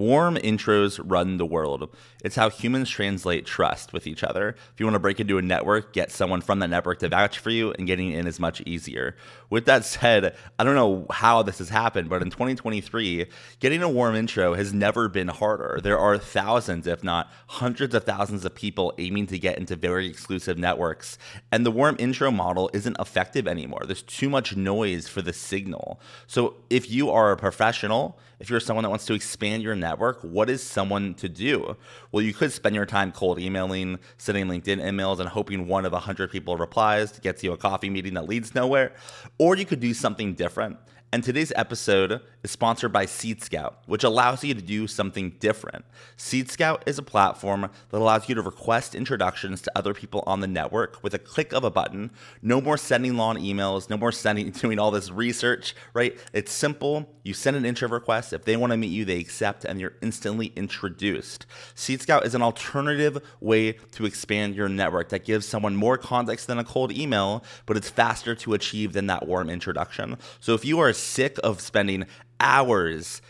Warm intros run the world. It's how humans translate trust with each other. If you want to break into a network, get someone from that network to vouch for you, and getting in is much easier. With that said, I don't know how this has happened, but in 2023, getting a warm intro has never been harder. There are thousands, if not hundreds of thousands of people aiming to get into very exclusive networks, and the warm intro model isn't effective anymore. There's too much noise for the signal. So if you are a professional, if you're someone that wants to expand your network, what is someone to do? Well, you could spend your time cold emailing, sending LinkedIn emails, and hoping one of 100 people replies to get you a coffee meeting that leads nowhere. Or you could do something different and today's episode is sponsored by Seed Scout, which allows you to do something different. Seed Scout is a platform that allows you to request introductions to other people on the network with a click of a button. No more sending long emails, no more sending doing all this research, right? It's simple. You send an intro request. If they want to meet you, they accept and you're instantly introduced. Seed Scout is an alternative way to expand your network that gives someone more context than a cold email, but it's faster to achieve than that warm introduction. So if you are sick of spending hours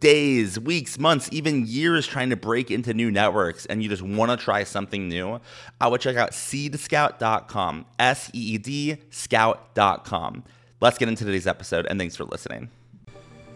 days, weeks, months, even years trying to break into new networks and you just want to try something new, I would check out seedscout.com, S E E D scout.com. Let's get into today's episode and thanks for listening.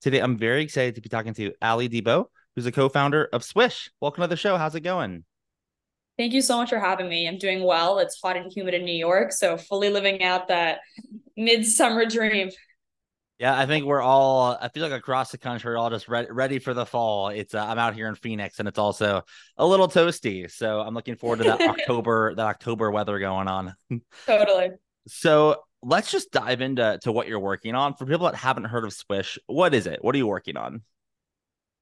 Today, I'm very excited to be talking to Ali Debow, who's a co-founder of Swish. Welcome to the show. How's it going? Thank you so much for having me. I'm doing well. It's hot and humid in New York, so fully living out that midsummer dream. Yeah, I think we're all. I feel like across the country, we're all just re- ready for the fall. It's. Uh, I'm out here in Phoenix, and it's also a little toasty. So I'm looking forward to that October, that October weather going on. Totally. So let's just dive into to what you're working on. For people that haven't heard of Swish, what is it? What are you working on?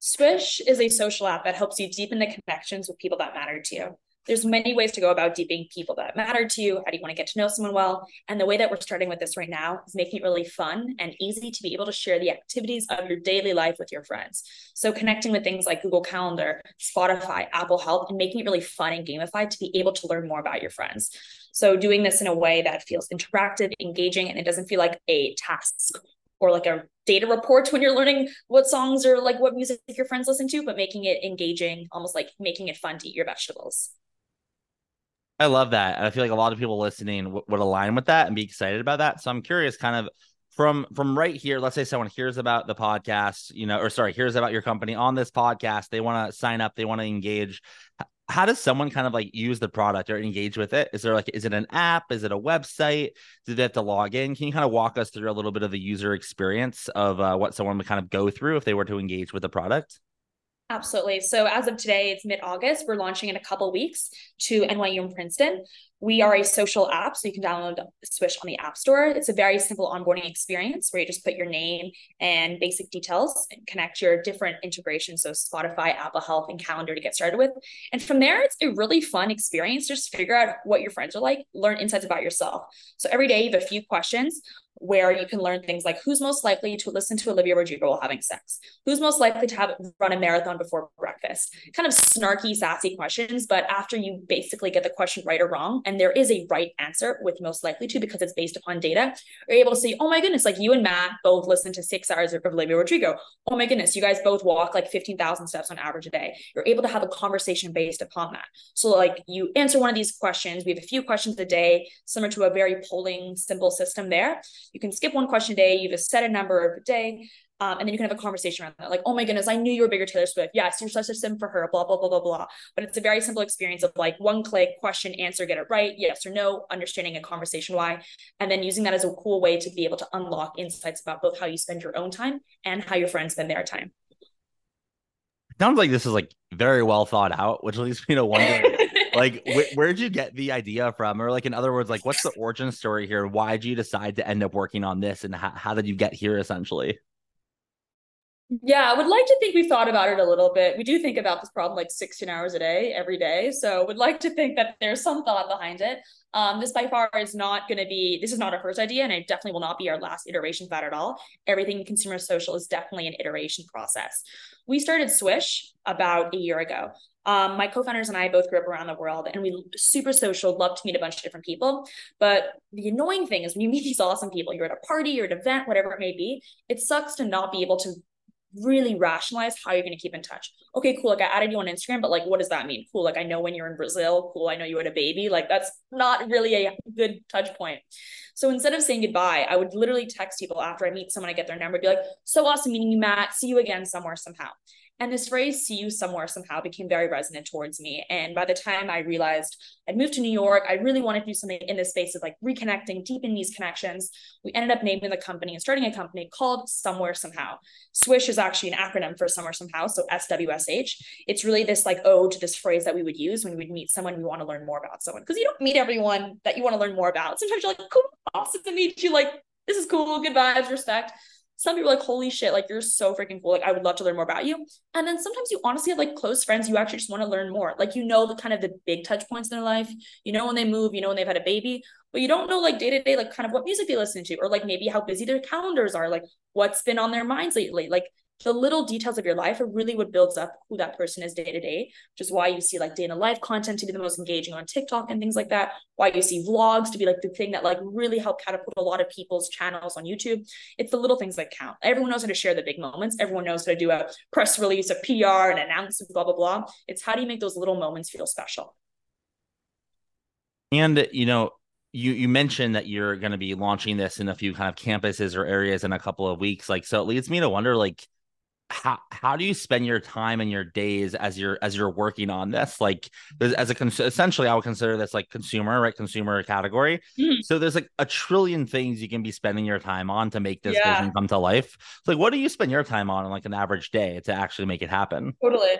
Swish is a social app that helps you deepen the connections with people that matter to you. There's many ways to go about deepening people that matter to you. How do you want to get to know someone well? And the way that we're starting with this right now is making it really fun and easy to be able to share the activities of your daily life with your friends. So connecting with things like Google Calendar, Spotify, Apple Health, and making it really fun and gamified to be able to learn more about your friends. So doing this in a way that feels interactive, engaging, and it doesn't feel like a task or like a data report when you're learning what songs or like what music your friends listen to, but making it engaging, almost like making it fun to eat your vegetables. I love that. I feel like a lot of people listening w- would align with that and be excited about that. So I'm curious, kind of from from right here. Let's say someone hears about the podcast, you know, or sorry, hears about your company on this podcast. They want to sign up. They want to engage. How does someone kind of like use the product or engage with it? Is there like, is it an app? Is it a website? Do they have to log in? Can you kind of walk us through a little bit of the user experience of uh, what someone would kind of go through if they were to engage with the product? Absolutely. So as of today, it's mid August. We're launching in a couple weeks to NYU and Princeton. We are a social app, so you can download Swish on the App Store. It's a very simple onboarding experience where you just put your name and basic details and connect your different integrations, so Spotify, Apple Health, and Calendar to get started with. And from there, it's a really fun experience. Just figure out what your friends are like, learn insights about yourself. So every day, you have a few questions where you can learn things like who's most likely to listen to Olivia Rodrigo while having sex? Who's most likely to have run a marathon before breakfast? Kind of snarky, sassy questions, but after you basically get the question right or wrong, and there is a right answer with most likely to because it's based upon data, you're able to say, oh my goodness, like you and Matt both listen to six hours of Olivia Rodrigo. Oh my goodness, you guys both walk like 15,000 steps on average a day. You're able to have a conversation based upon that. So like you answer one of these questions. We have a few questions a day, similar to a very polling simple system there. You can skip one question a day. You just set a number of a day. Um, and then you can have a conversation around that. Like, oh my goodness, I knew you were a bigger Taylor Swift. Yes, you're such a sim for her, blah, blah, blah, blah, blah. But it's a very simple experience of like one click, question, answer, get it right, yes or no, understanding a conversation why, and then using that as a cool way to be able to unlock insights about both how you spend your own time and how your friends spend their time. Sounds like this is like very well thought out, which leads me to wonder like wh- where did you get the idea from or like in other words like what's the origin story here why did you decide to end up working on this and how, how did you get here essentially yeah, I would like to think we've thought about it a little bit. We do think about this problem like 16 hours a day, every day. So would like to think that there's some thought behind it. Um, this by far is not going to be, this is not our first idea, and it definitely will not be our last iteration of that at all. Everything consumer social is definitely an iteration process. We started Swish about a year ago. Um, my co-founders and I both grew up around the world and we super social, love to meet a bunch of different people. But the annoying thing is when you meet these awesome people, you're at a party, you're at an event, whatever it may be, it sucks to not be able to really rationalize how you're going to keep in touch. Okay, cool. Like I added you on Instagram, but like, what does that mean? Cool. Like I know when you're in Brazil. Cool. I know you had a baby. Like that's not really a good touch point. So instead of saying goodbye, I would literally text people after I meet someone, I get their number, be like, so awesome meeting you, Matt. See you again somewhere somehow. And this phrase, see you somewhere somehow, became very resonant towards me. And by the time I realized I'd moved to New York, I really wanted to do something in this space of like reconnecting, deepening these connections. We ended up naming the company and starting a company called Somewhere Somehow. Swish is actually an acronym for Somewhere Somehow, so SWSH. It's really this like ode to this phrase that we would use when we would meet someone we want to learn more about someone. Because you don't meet everyone that you want to learn more about. Sometimes you're like, cool, awesome to meet you. Like, this is cool, good vibes, respect some people are like, holy shit, like you're so freaking cool. Like I would love to learn more about you. And then sometimes you honestly have like close friends, you actually just want to learn more. Like you know the kind of the big touch points in their life. You know when they move, you know when they've had a baby, but you don't know like day to day, like kind of what music they listen to, or like maybe how busy their calendars are, like what's been on their minds lately. Like the little details of your life are really what builds up who that person is day to day, which is why you see like day in a life content to be the most engaging on TikTok and things like that. Why you see vlogs to be like the thing that like really help catapult a lot of people's channels on YouTube. It's the little things that count. Everyone knows how to share the big moments. Everyone knows how to do a press release, a PR, an announcement, blah blah blah. It's how do you make those little moments feel special? And you know, you you mentioned that you're going to be launching this in a few kind of campuses or areas in a couple of weeks. Like, so it leads me to wonder, like how how do you spend your time and your days as you're as you're working on this? Like as a cons- essentially i would consider this like consumer right? Consumer category. Mm-hmm. so there's like a trillion things you can be spending your time on to make this yeah. vision come to life. So like what do you spend your time on in like an average day to actually make it happen? Totally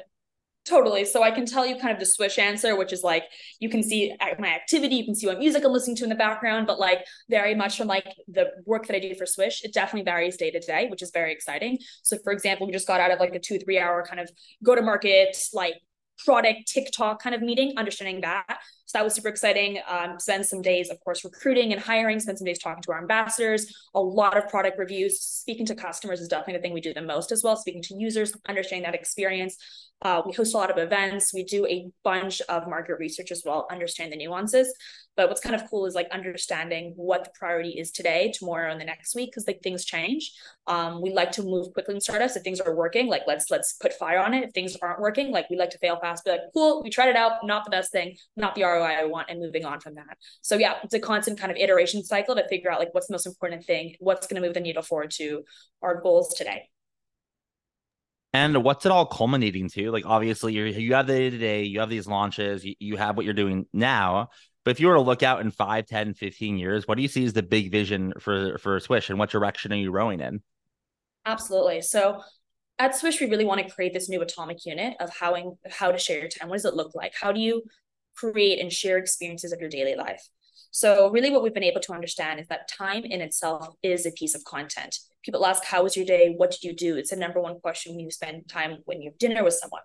Totally. So I can tell you kind of the swish answer, which is like you can see my activity, you can see what music I'm listening to in the background, but like very much from like the work that I do for Swish, it definitely varies day to day, which is very exciting. So for example, we just got out of like a two, three hour kind of go to market, like product TikTok kind of meeting, understanding that. So that was super exciting. Um, spend some days, of course, recruiting and hiring, spend some days talking to our ambassadors, a lot of product reviews, speaking to customers is definitely the thing we do the most as well, speaking to users, understanding that experience. Uh, we host a lot of events. We do a bunch of market research as well, understand the nuances. But what's kind of cool is like understanding what the priority is today, tomorrow, and the next week, because like things change. Um, we like to move quickly in startups. If things are working, like let's let's put fire on it. If things aren't working, like we like to fail fast, be like, cool, we tried it out, not the best thing, not the ROI I want, and moving on from that. So yeah, it's a constant kind of iteration cycle to figure out like what's the most important thing, what's going to move the needle forward to our goals today. And what's it all culminating to? Like, obviously, you you have the day to day, you have these launches, you, you have what you're doing now. But if you were to look out in 5, 10, 15 years, what do you see as the big vision for, for Swish and what direction are you rowing in? Absolutely. So at Swish, we really want to create this new atomic unit of how, how to share your time. What does it look like? How do you create and share experiences of your daily life? So, really, what we've been able to understand is that time in itself is a piece of content. People ask, How was your day? What did you do? It's the number one question when you spend time when you have dinner with someone.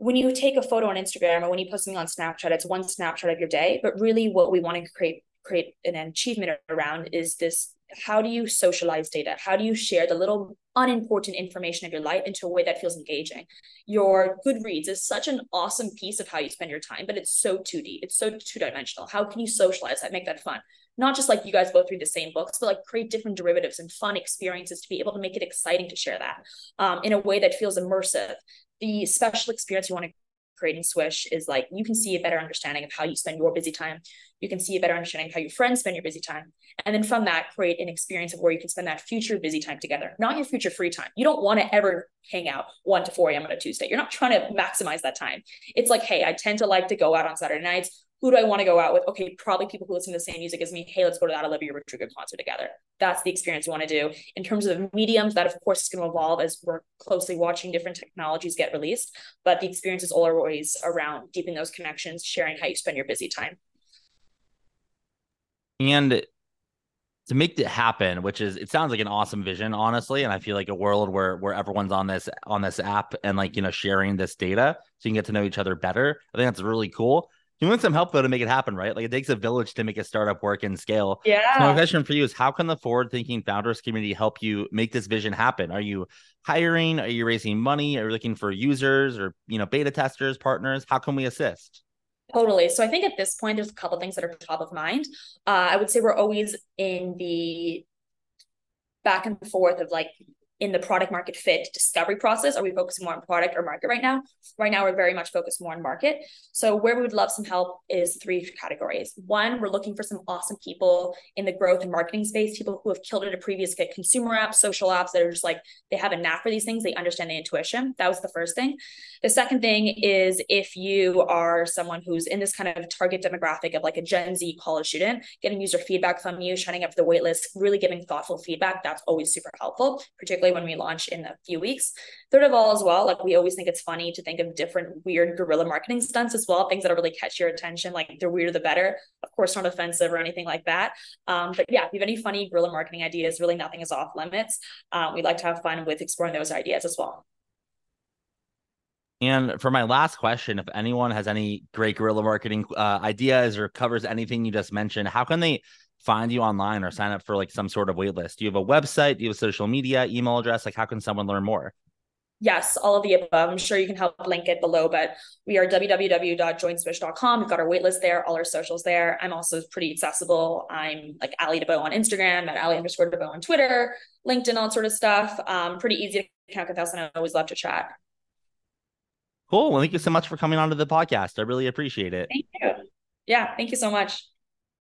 When you take a photo on Instagram or when you post something on Snapchat, it's one snapshot of your day. But really, what we want to create create an achievement around is this how do you socialize data? How do you share the little unimportant information of your life into a way that feels engaging? Your goodreads is such an awesome piece of how you spend your time but it's so 2d it's so two-dimensional. How can you socialize that make that fun? Not just like you guys both read the same books but like create different derivatives and fun experiences to be able to make it exciting to share that um, in a way that feels immersive the special experience you want to create in Swish is like you can see a better understanding of how you spend your busy time. You can see a better understanding of how your friends spend your busy time. And then from that, create an experience of where you can spend that future busy time together, not your future free time. You don't want to ever hang out 1 to 4 a.m. on a Tuesday. You're not trying to maximize that time. It's like, hey, I tend to like to go out on Saturday nights who do I want to go out with? Okay, probably people who listen to the same music as me. Hey, let's go to that Olivia Rodrigo concert together. That's the experience you want to do. In terms of mediums, that of course is going to evolve as we're closely watching different technologies get released. But the experience is always around deepening those connections, sharing how you spend your busy time. And to make it happen, which is it sounds like an awesome vision, honestly. And I feel like a world where where everyone's on this on this app and like you know sharing this data so you can get to know each other better. I think that's really cool you want some help though to make it happen, right? Like it takes a village to make a startup work and scale. Yeah. So my question for you is how can the forward thinking founders community help you make this vision happen? Are you hiring? Are you raising money? Are you looking for users or you know beta testers, partners? How can we assist? Totally. So I think at this point, there's a couple things that are top of mind. Uh, I would say we're always in the back and forth of like in the product market fit discovery process? Are we focusing more on product or market right now? Right now, we're very much focused more on market. So, where we would love some help is three categories. One, we're looking for some awesome people in the growth and marketing space, people who have killed it at previous consumer apps, social apps that are just like they have a knack for these things, they understand the intuition. That was the first thing. The second thing is if you are someone who's in this kind of target demographic of like a Gen Z college student, getting user feedback from you, shining up for the waitlist, really giving thoughtful feedback, that's always super helpful, particularly when we launch in a few weeks. Third of all, as well, like we always think it's funny to think of different weird guerrilla marketing stunts as well, things that really catch your attention. Like the weirder the better. Of course, not offensive or anything like that. Um, but yeah, if you have any funny guerrilla marketing ideas, really nothing is off limits. Um, we like to have fun with exploring those ideas as well. And for my last question, if anyone has any great guerrilla marketing uh, ideas or covers anything you just mentioned, how can they find you online or sign up for like some sort of wait list? Do you have a website? Do you have a social media, email address? Like, how can someone learn more? Yes, all of the above. I'm sure you can help link it below, but we are www.joinswish.com. We've got our waitlist there, all our socials there. I'm also pretty accessible. I'm like Ali Debow on Instagram, at Ali underscore Debow on Twitter, LinkedIn, all sort of stuff. Um, pretty easy to connect with us, and I always love to chat. Cool. Well, thank you so much for coming on to the podcast. I really appreciate it. Thank you. Yeah, thank you so much.